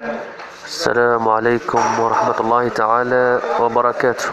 السلام عليكم ورحمة الله تعالى وبركاته.